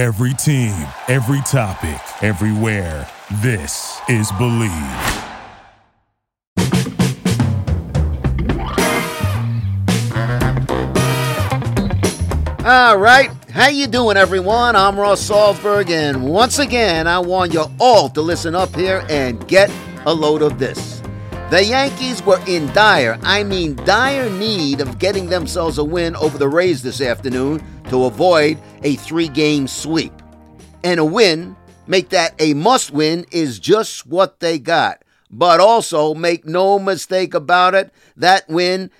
Every team, every topic, everywhere. This is Bleav. All right, how you doing, everyone? I'm Russ Salzberg, and once again, I want you all to listen up here and get a load of this. The Yankees were in dire, I mean dire need of getting themselves a win over the Rays this afternoon to avoid a three-game sweep. And a win, make that a must-win, is just what they got. But also, make no mistake about it, that win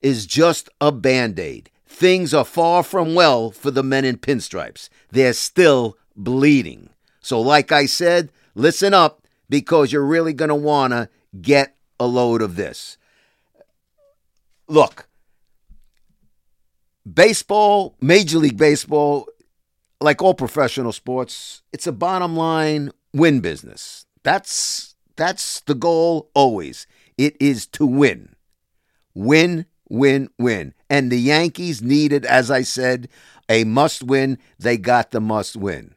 is just a band-aid. Things are far from well for the men in pinstripes. They're still bleeding. So, like I said, listen up because you're really going to want to get a load of this. Look, baseball, Major League Baseball, like all professional sports, it's a bottom line win business. That's that's the goal always. It is to win. Win, win, win. And the Yankees needed, as I said, a must win. They got the must win.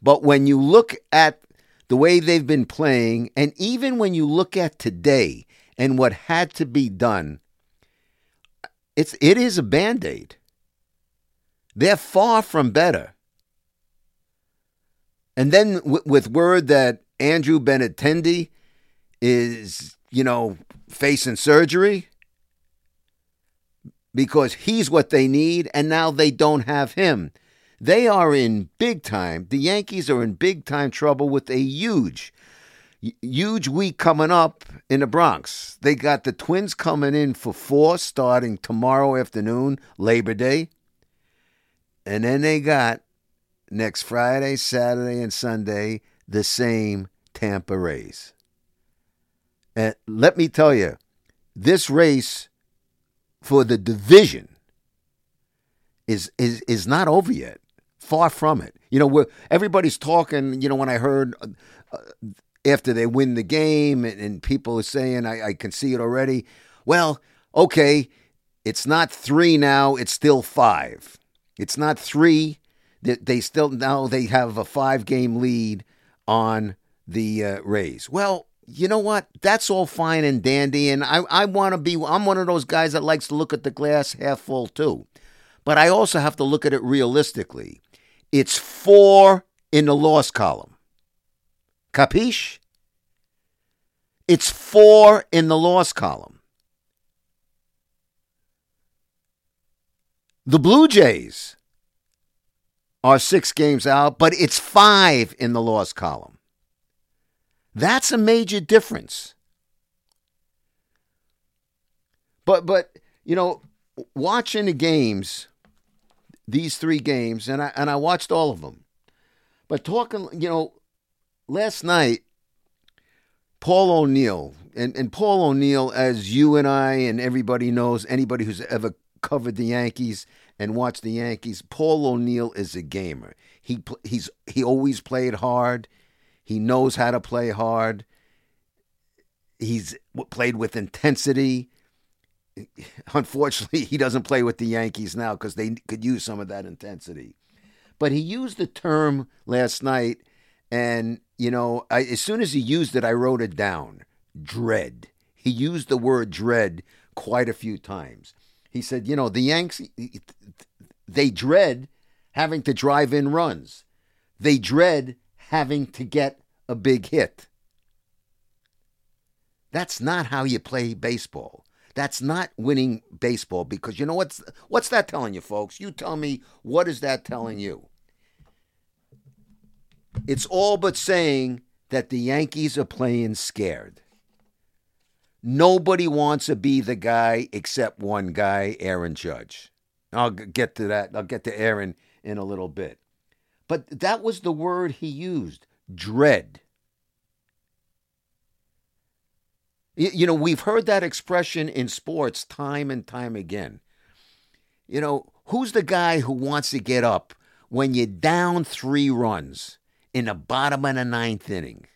But when you look at the way they've been playing, and even when you look at today and what had to be done, it's it is a band-aid. They're far from better. And then w- with word that Andrew Benintendi is, you know, facing surgery, because he's what they need, and now they don't have him. They are in big time. The Yankees are in big time trouble with a huge, huge week coming up in the Bronx. They got the Twins coming in for four starting tomorrow afternoon, Labor Day. And then they got next Friday, Saturday, and Sunday the same Tampa Rays. And let me tell you, this race for the division is is is not over yet. Far from it. You know, everybody's talking. You know, when I heard uh, after they win the game, and, and people are saying, I, I can see it already. Well, okay, it's not three now; it's still five. It's not three. They, they still now they have a five game lead on the uh, Rays. Well, you know what? That's all fine and dandy, and I, I want to be. I'm one of those guys that likes to look at the glass half full too, but I also have to look at it realistically. It's four in the loss column. Capiche? It's four in the loss column. The Blue Jays are six games out, but it's five in the loss column. That's a major difference. But but you know, watching the games, these three games, and I and I watched all of them. But talking, you know, last night, Paul O'Neill and and Paul O'Neill, as you and I and everybody knows, anybody who's ever covered the Yankees and watched the Yankees, Paul O'Neill is a gamer. He he's he always played hard. He knows how to play hard. He's played with intensity. Unfortunately, he doesn't play with the Yankees now because they could use some of that intensity. But he used the term last night, and you know, I, as soon as he used it, I wrote it down. Dread. He used the word dread quite a few times. He said, you know, the Yanks, they dread having to drive in runs. They dread having to get a big hit. That's not how you play baseball. That's not winning baseball because you know what's what's that telling you folks? You tell me what is that telling you? It's all but saying that the Yankees are playing scared. Nobody wants to be the guy except one guy, Aaron Judge. I'll get to that. I'll get to Aaron in a little bit. But that was the word he used dread. You know, we've heard that expression in sports time and time again. You know, who's the guy who wants to get up when you're down three runs in the bottom of the ninth inning?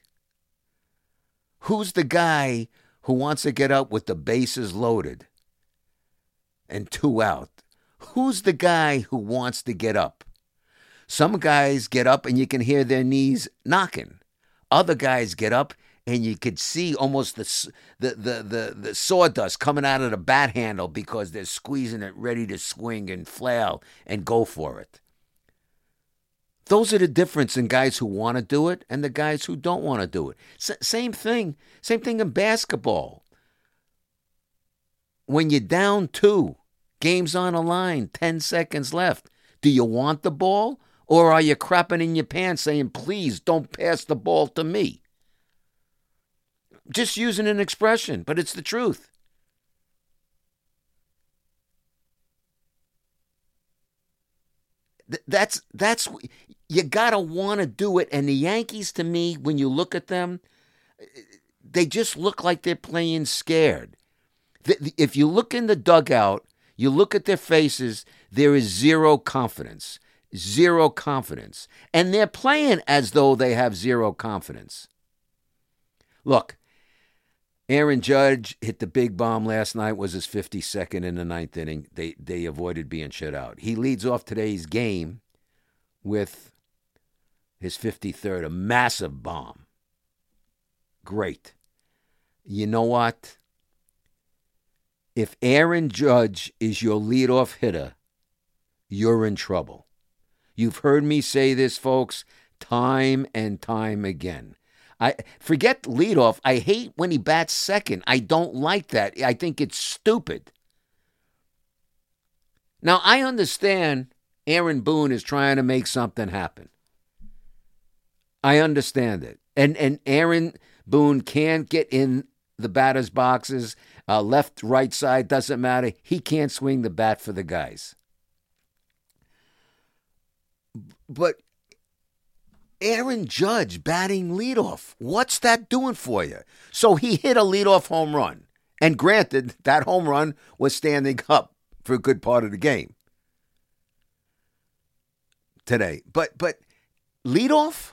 Who's the guy who wants to get up with the bases loaded and two out? Who's the guy who wants to get up? Some guys get up and you can hear their knees knocking. Other guys get up and you could see almost the, the, the, the, the sawdust coming out of the bat handle because they're squeezing it ready to swing and flail and go for it. Those are the difference in guys who want to do it and the guys who don't want to do it. S- same thing. Same thing in basketball. When you're down two, game's on a line, 10 seconds left. Do you want the ball or are you crapping in your pants saying, please don't pass the ball to me? Just using an expression, but it's the truth. That's that's you gotta want to do it. And the Yankees, to me, when you look at them, they just look like they're playing scared. If you look in the dugout, you look at their faces, there is zero confidence. Zero confidence. And they're playing as though they have zero confidence. Look, Aaron Judge hit the big bomb last night. Was his 52nd in the ninth inning. They they avoided being shut out. He leads off today's game with his 53rd, a massive bomb. Great. You know what? If Aaron Judge is your leadoff hitter, you're in trouble. You've heard me say this, folks, time and time again. I forget leadoff. I hate when he bats second. I don't like that. I think it's stupid. Now I understand Aaron Boone is trying to make something happen. I understand it. And and Aaron Boone can't get in the batter's boxes, uh, left, right side, doesn't matter. He can't swing the bat for the guys. But Aaron Judge batting leadoff. What's that doing for you? So he hit a leadoff home run. And granted, that home run was standing up for a good part of the game today. But but leadoff,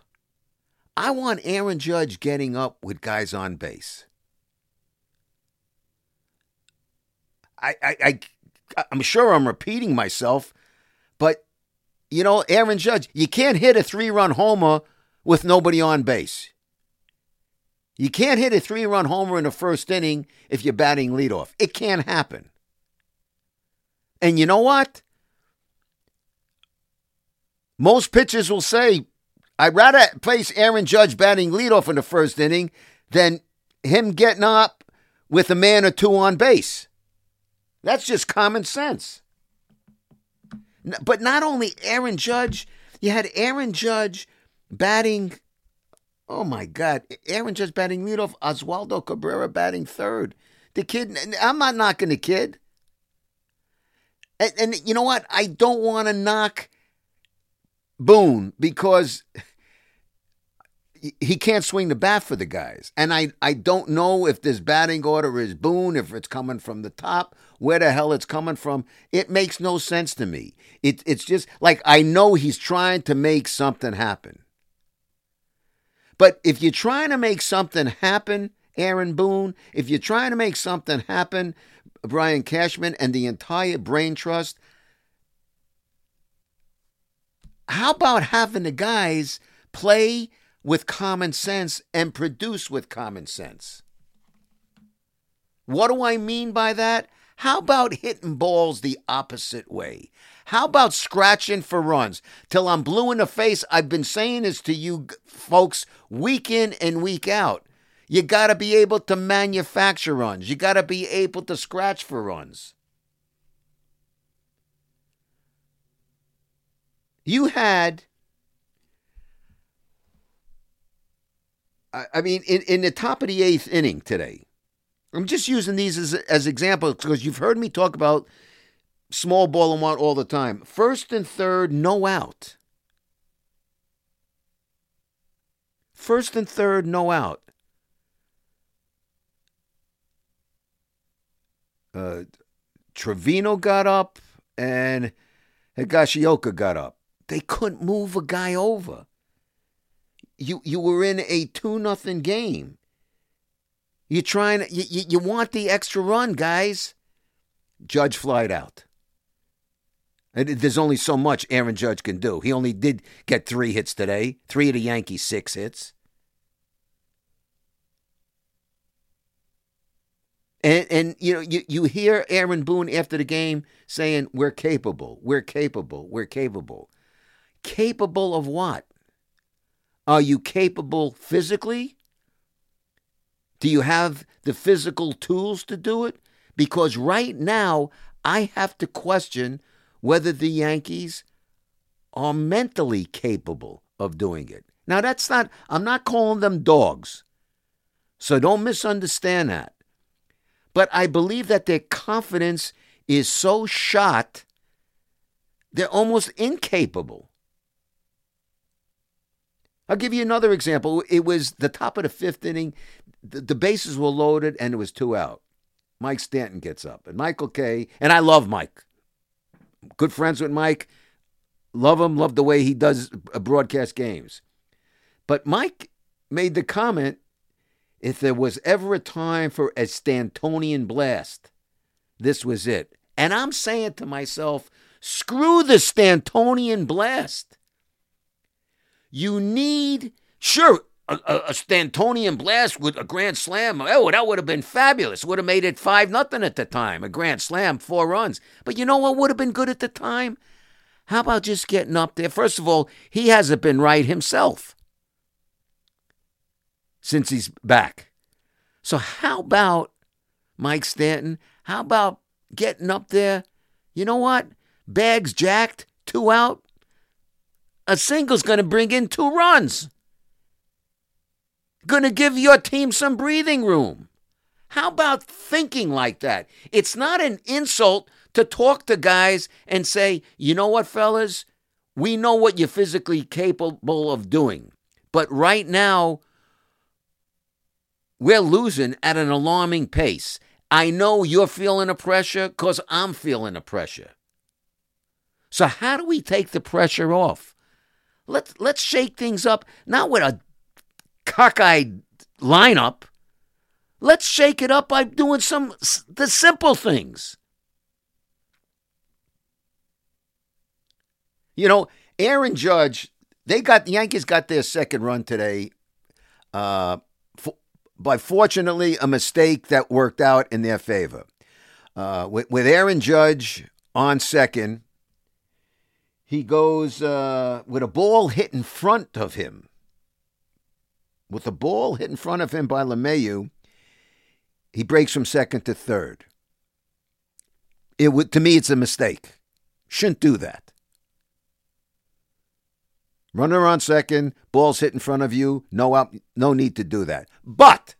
I want Aaron Judge getting up with guys on base. I I, I I'm sure I'm repeating myself, you know, Aaron Judge, you can't hit a three run homer with nobody on base. You can't hit a three run homer in the first inning if you're batting leadoff. It can't happen. And you know what? Most pitchers will say, I'd rather place Aaron Judge batting leadoff in the first inning than him getting up with a man or two on base. That's just common sense. But not only Aaron Judge, you had Aaron Judge batting. Oh my God, Aaron Judge batting leadoff, Oswaldo Cabrera batting third. The kid, I'm not knocking the kid. And, and you know what? I don't want to knock Boone because he can't swing the bat for the guys. And I, I don't know if this batting order is Boone, if it's coming from the top, where the hell it's coming from. It makes no sense to me. It, it's just like I know he's trying to make something happen. But if you're trying to make something happen, Aaron Boone, if you're trying to make something happen, Brian Cashman and the entire Brain Trust, how about having the guys play with common sense and produce with common sense. What do I mean by that? How about hitting balls the opposite way? How about scratching for runs? Till I'm blue in the face, I've been saying this to you folks week in and week out. You got to be able to manufacture runs. You got to be able to scratch for runs. You had I mean, in, in the top of the eighth inning today, I'm just using these as, as examples because you've heard me talk about small ball and one all the time. First and third, no out. First and third, no out. Uh, Trevino got up and Higashioka got up. They couldn't move a guy over you you were in a two nothing game. You're trying you, you, you want the extra run, guys. Judge flied out. There's only so much Aaron Judge can do. He only did get three hits today, three of the Yankees, six hits. And, and you know you, you hear Aaron Boone after the game saying we're capable, we're capable, we're capable. Capable of what? Are you capable physically? Do you have the physical tools to do it? Because right now I have to question whether the Yankees are mentally capable of doing it. Now that's not I'm not calling them dogs. So don't misunderstand that. But I believe that their confidence is so shot, they're almost incapable. I'll give you another example. It was the top of the fifth inning. The, the bases were loaded and it was two out. Mike Stanton gets up. And Michael Kay and I love Mike. Good friends with Mike. Love him. Love the way he does uh, broadcast games. But Mike made the comment if there was ever a time for a Stantonian blast, this was it. And I'm saying to myself, screw the Stantonian blast. You need, sure, a, a, a Stantonian blast with a grand slam. Oh, that would have been fabulous. Would have made it 5 nothing at the time. A grand slam, four runs. But you know what would have been good at the time? How about just getting up there? First of all, he hasn't been right himself since he's back. So, how about Mike Stanton? How about getting up there? You know what? Bags jacked, two out. A single's going to bring in two runs. Going to give your team some breathing room. How about thinking like that? It's not an insult to talk to guys and say, you know what, fellas? We know what you're physically capable of doing. But right now, we're losing at an alarming pace. I know you're feeling the pressure because I'm feeling the pressure. So, how do we take the pressure off? Let's, let's shake things up, not with a cockeyed lineup. Let's shake it up by doing some the simple things. You know, Aaron Judge, they got the Yankees got their second run today. Uh, by fortunately a mistake that worked out in their favor. Uh, with, with, Aaron Judge on second, he goes uh, with a ball hit in front of him. With a ball hit in front of him by LeMahieu, he breaks from second to third. It would, to me, it's a mistake. Shouldn't do that. Runner on second, ball's hit in front of you. No out, no need to do that. But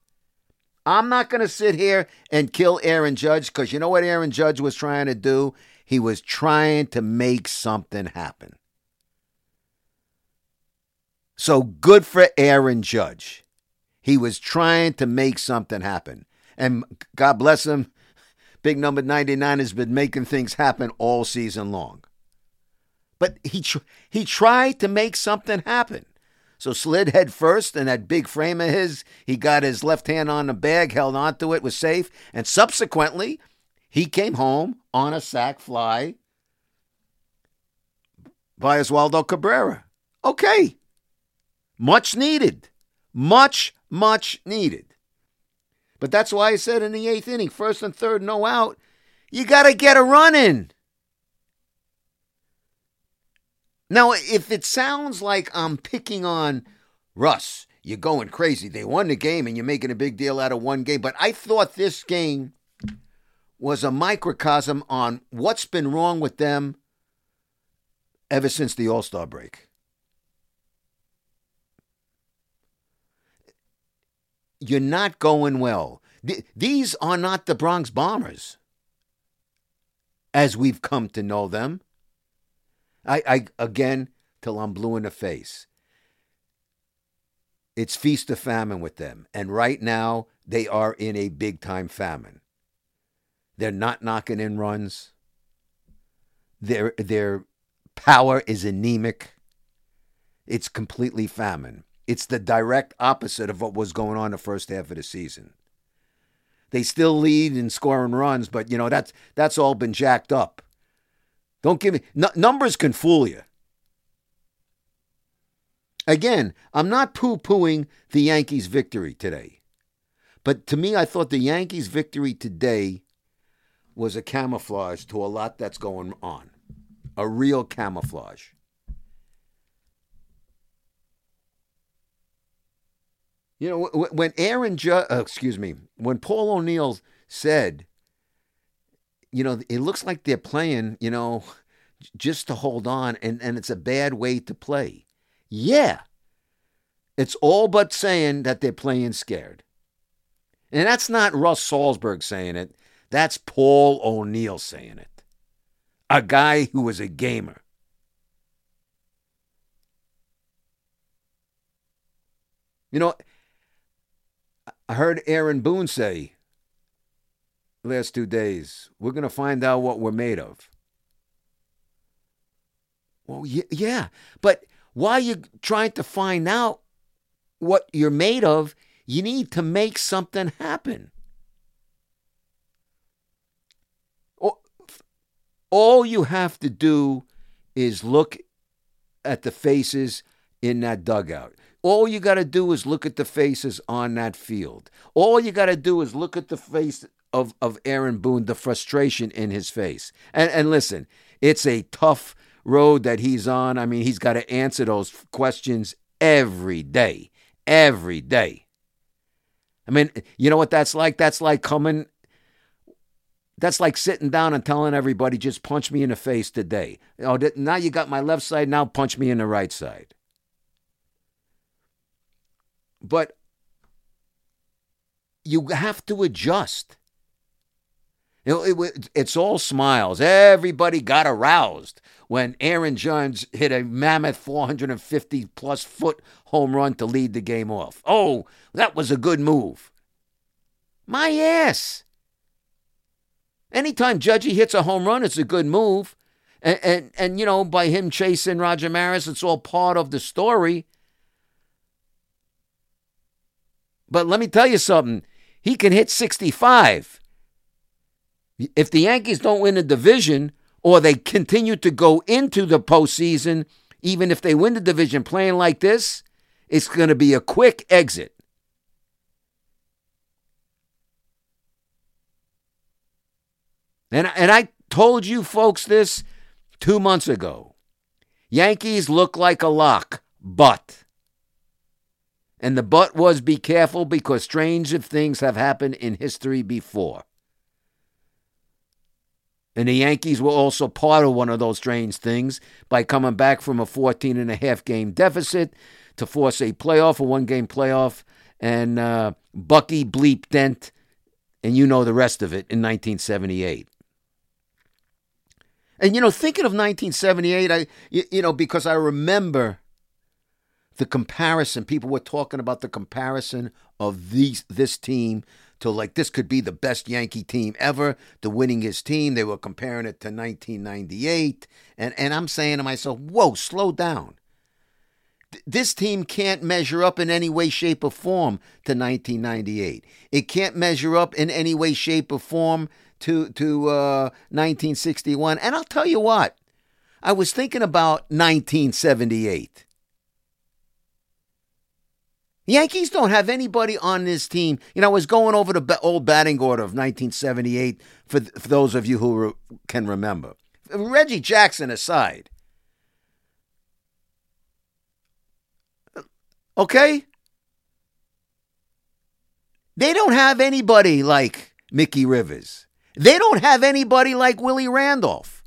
I'm not going to sit here and kill Aaron Judge because you know what Aaron Judge was trying to do? He was trying to make something happen. So good for Aaron Judge. He was trying to make something happen. And God bless him, big number 99 has been making things happen all season long. But he tr- he tried to make something happen. So slid head first, and that big frame of his, he got his left hand on the bag, held onto it, was safe, and subsequently, he came home on a sac fly by Oswaldo Cabrera. Okay. Much needed. Much, much needed. But that's why I said in the eighth inning, first and third, no out, you got to get a run in. Now, if it sounds like I'm picking on Russ, you're going crazy. They won the game and you're making a big deal out of one game. But I thought this game was a microcosm on what's been wrong with them ever since the All Star break. You're not going well. These are not the Bronx Bombers as we've come to know them. I, I again till I'm blue in the face. It's feast or famine with them, and right now they are in a big time famine. They're not knocking in runs. Their their power is anemic. It's completely famine. It's the direct opposite of what was going on the first half of the season. They still lead in scoring runs, but you know that's that's all been jacked up Don't give me n- numbers can fool you. Again, I'm not poo-pooing the Yankees' victory today. But to me, I thought the Yankees' victory today was a camouflage to a lot that's going on. A real camouflage. You know, when Aaron, Ju- uh, excuse me, when Paul O'Neill said, you know, it looks like they're playing, you know, just to hold on, and, and it's a bad way to play. Yeah. It's all but saying that they're playing scared. And that's not Russ Salzberg saying it. That's Paul O'Neill saying it. A guy who was a gamer. You know, I heard Aaron Boone say last two days, we're going to find out what we're made of. Well, yeah, but while you're trying to find out what you're made of, you need to make something happen. All you have to do is look at the faces in that dugout. All you got to do is look at the faces on that field. All you got to do is look at the face of, of Aaron Boone, the frustration in his face. And, and listen, it's a tough road that he's on. I mean, he's got to answer those questions every day, every day. I mean, you know what that's like? That's like coming, that's like sitting down and telling everybody, just punch me in the face today. Oh, now you got my left side, now punch me in the right side. But you have to adjust. It, it, it's all smiles. Everybody got aroused when Aaron Judge hit a mammoth 450 plus foot home run to lead the game off. Oh, that was a good move. My ass. Anytime Judgy hits a home run, it's a good move. And, and, and, you know, by him chasing Roger Maris, it's all part of the story. But let me tell you something. He can hit 65. If the Yankees don't win the division or they continue to go into the postseason, even if they win the division playing like this, it's going to be a quick exit. And, and I told you folks this two months ago. Yankees look like a lock, but. And the but was be careful because strange things have happened in history before. And the Yankees were also part of one of those strange things by coming back from a 14 and a half game deficit to force a playoff, a one game playoff, and uh, Bucky Bleep Dent, and you know the rest of it in 1978. And you know, thinking of 1978, I you, you know because I remember the comparison. People were talking about the comparison of these this team to like this could be the best Yankee team ever, the winningest team. They were comparing it to 1998, and and I'm saying to myself, "Whoa, slow down." This team can't measure up in any way, shape, or form to 1998. It can't measure up in any way, shape, or form to to uh, 1961. And I'll tell you what, I was thinking about 1978. The Yankees don't have anybody on this team. You know, I was going over the old batting order of 1978 for, th- for those of you who re- can remember. Reggie Jackson aside. Okay? They don't have anybody like Mickey Rivers. They don't have anybody like Willie Randolph.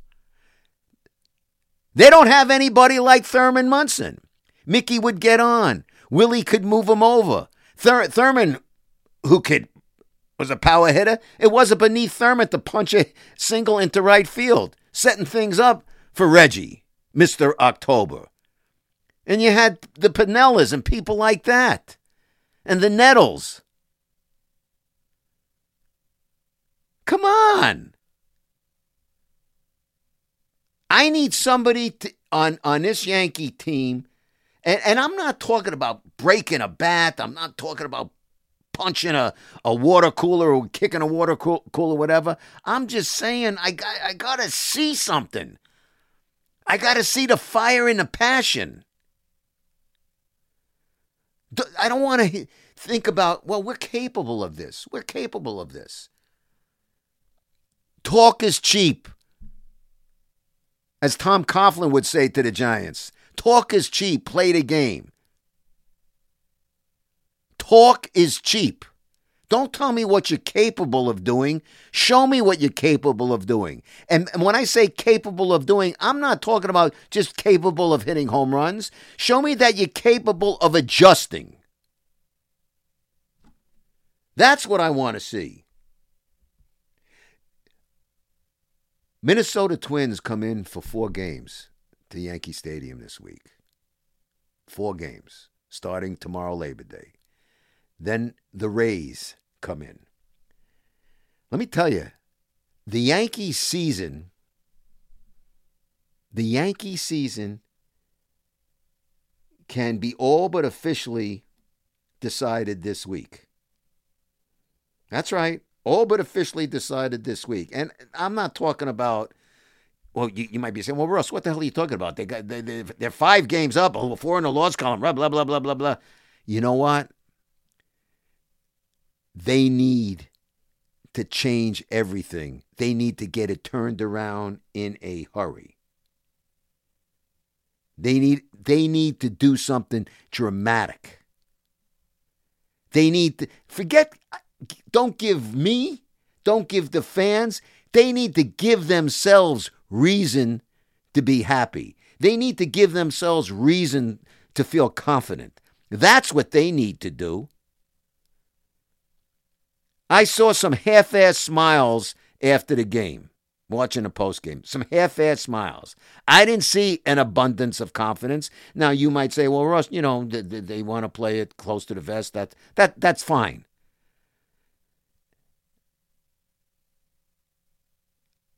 They don't have anybody like Thurman Munson. Mickey would get on. Willie could move him over. Thur- Thurman, who could was a power hitter, it wasn't beneath Thurman to punch a single into right field, setting things up for Reggie, Mister October. And you had the Piniellas and people like that, and the Nettles. Come on. I need somebody to, on on this Yankee team and, and I'm not talking about breaking a bat. I'm not talking about punching a, a water cooler or kicking a water cooler, whatever. I'm just saying I got I gotta see something. I got to see the fire and the passion. I don't want to think about, well, we're capable of this. We're capable of this. Talk is cheap. As Tom Coughlin would say to the Giants, talk is cheap, play the game. Talk is cheap. Don't tell me what you're capable of doing. Show me what you're capable of doing. And, when I say capable of doing, I'm not talking about just capable of hitting home runs. Show me that you're capable of adjusting. That's what I want to see. Minnesota Twins come in for four games to Yankee Stadium this week. Four games, starting tomorrow, Labor Day. Then the Rays come in. Let me tell you, the Yankee season, the Yankee season can be all but officially decided this week. That's right. All but officially decided this week. And I'm not talking about, well, you, you might be saying, well, Russ, what the hell are you talking about? They got, they, they, they're five games up, four in the loss column, blah, blah, blah, blah, blah, blah. You know what? They need to change everything. They need to get it turned around in a hurry. They need they need to do something dramatic. They need to forget don't give me, don't give the fans. They need to give themselves reason to be happy. They need to give themselves reason to feel confident. That's what they need to do. I saw some half ass smiles after the game, watching the post game. Some half ass smiles. I didn't see an abundance of confidence. Now, you might say, well, Russ, you know, they, they want to play it close to the vest. That, that, that's fine.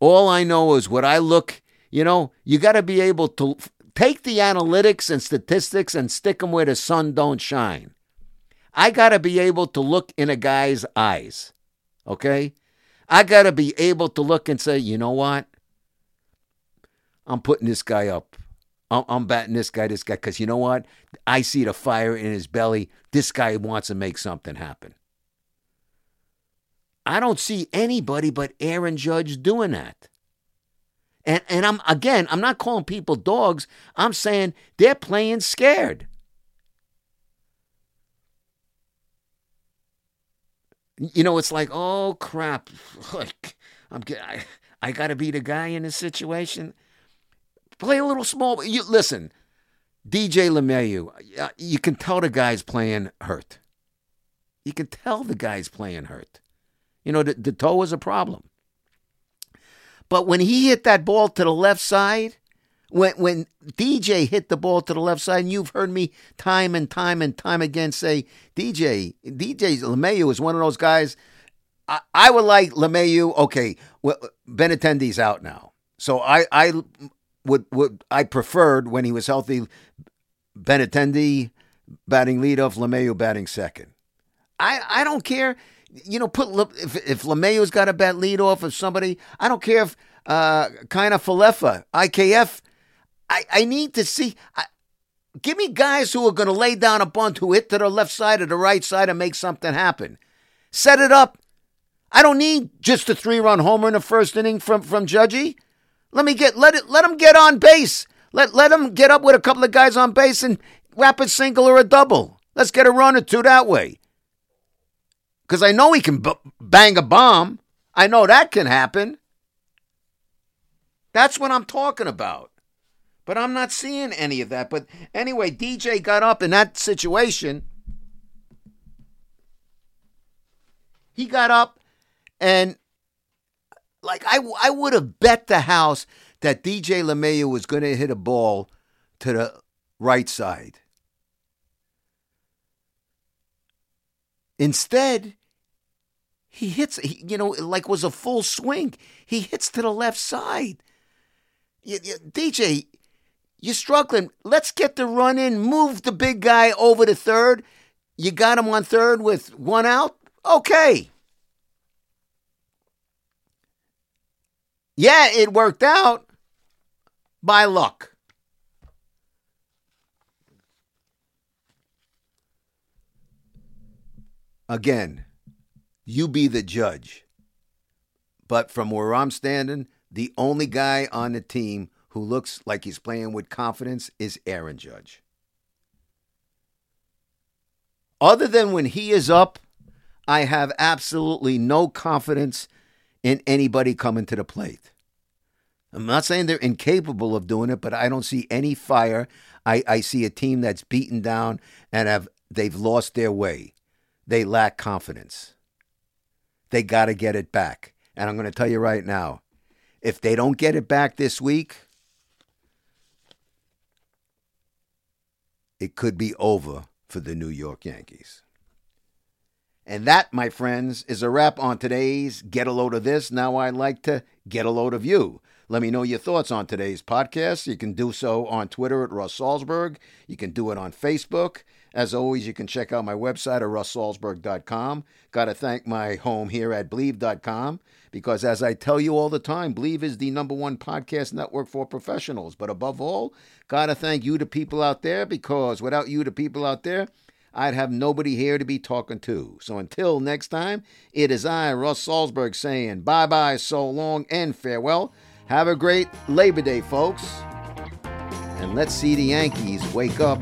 All I know is what I look, you know, you got to be able to take the analytics and statistics and stick them where the sun don't shine. I got to be able to look in a guy's eyes. Okay? I got to be able to look and say, you know what? I'm putting this guy up. I'm, I'm batting this guy, this guy, because you know what? I see the fire in his belly. This guy wants to make something happen. I don't see anybody but Aaron Judge doing that. And and I'm again, I'm not calling people dogs. I'm saying they're playing scared. You know, it's like, oh crap, like I'm I, I got to be the guy in this situation. Play a little small. You listen, DJ LeMahieu. Uh, you can tell the guy's playing hurt. You can tell the guy's playing hurt. You know, the, the toe was a problem. But when he hit that ball to the left side, when when DJ hit the ball to the left side, and you've heard me time and time and time again say, DJ, DJ LeMahieu is one of those guys. I, I would like LeMahieu. Okay, well, Benintendi's out now, so I I would would I preferred when he was healthy, Benintendi batting leadoff, LeMahieu batting second. I I don't care. You know, put if if LeMahieu's got a bat leadoff of somebody, I don't care if uh, Kiner-Falefa, IKF I, I need to see. I, give me guys who are going to lay down a bunt who hit to the left side or the right side and make something happen. Set it up. I don't need just a three-run homer in the first inning from from Judgy. Let me get let it let him get on base. Let let him get up with a couple of guys on base and wrap a single or a double. Let's get a run or two that way. Because I know he can b- bang a bomb. I know that can happen. That's what I'm talking about. But I'm not seeing any of that. But anyway, DJ got up in that situation. He got up and like I, I would have bet the house that DJ LeMahieu was going to hit a ball to the right side. Instead, he hits, he, you know, like was a full swing. He hits to the left side. You, you, DJ, you're struggling. Let's get the run in, move the big guy over to third. You got him on third with one out? Okay. Yeah, it worked out. by luck. Again, you be the judge. But from where I'm standing, the only guy on the team who looks like he's playing with confidence is Aaron Judge. Other than when he is up, I have absolutely no confidence in anybody coming to the plate. I'm not saying they're incapable of doing it, but I don't see any fire. I, I see a team that's beaten down and have they've lost their way. They lack confidence. They got to get it back. And I'm going to tell you right now, if they don't get it back this week, it could be over for the New York Yankees. And that, my friends, is a wrap on today's Get a Load of This. Now I'd like to get a load of you. Let me know your thoughts on today's podcast. You can do so on Twitter at Russ Salzberg. You can do it on Facebook. As always, you can check out my website at russsalzberg.com. Got to thank my home here at Bleav.com because, as I tell you all the time, Bleav is the number one podcast network for professionals. But above all, got to thank you, the people out there, because without you, the people out there, I'd have nobody here to be talking to. So until next time, it is I, Russ Salzberg, saying bye bye, so long, and farewell. Have a great Labor Day, folks. And let's see the Yankees wake up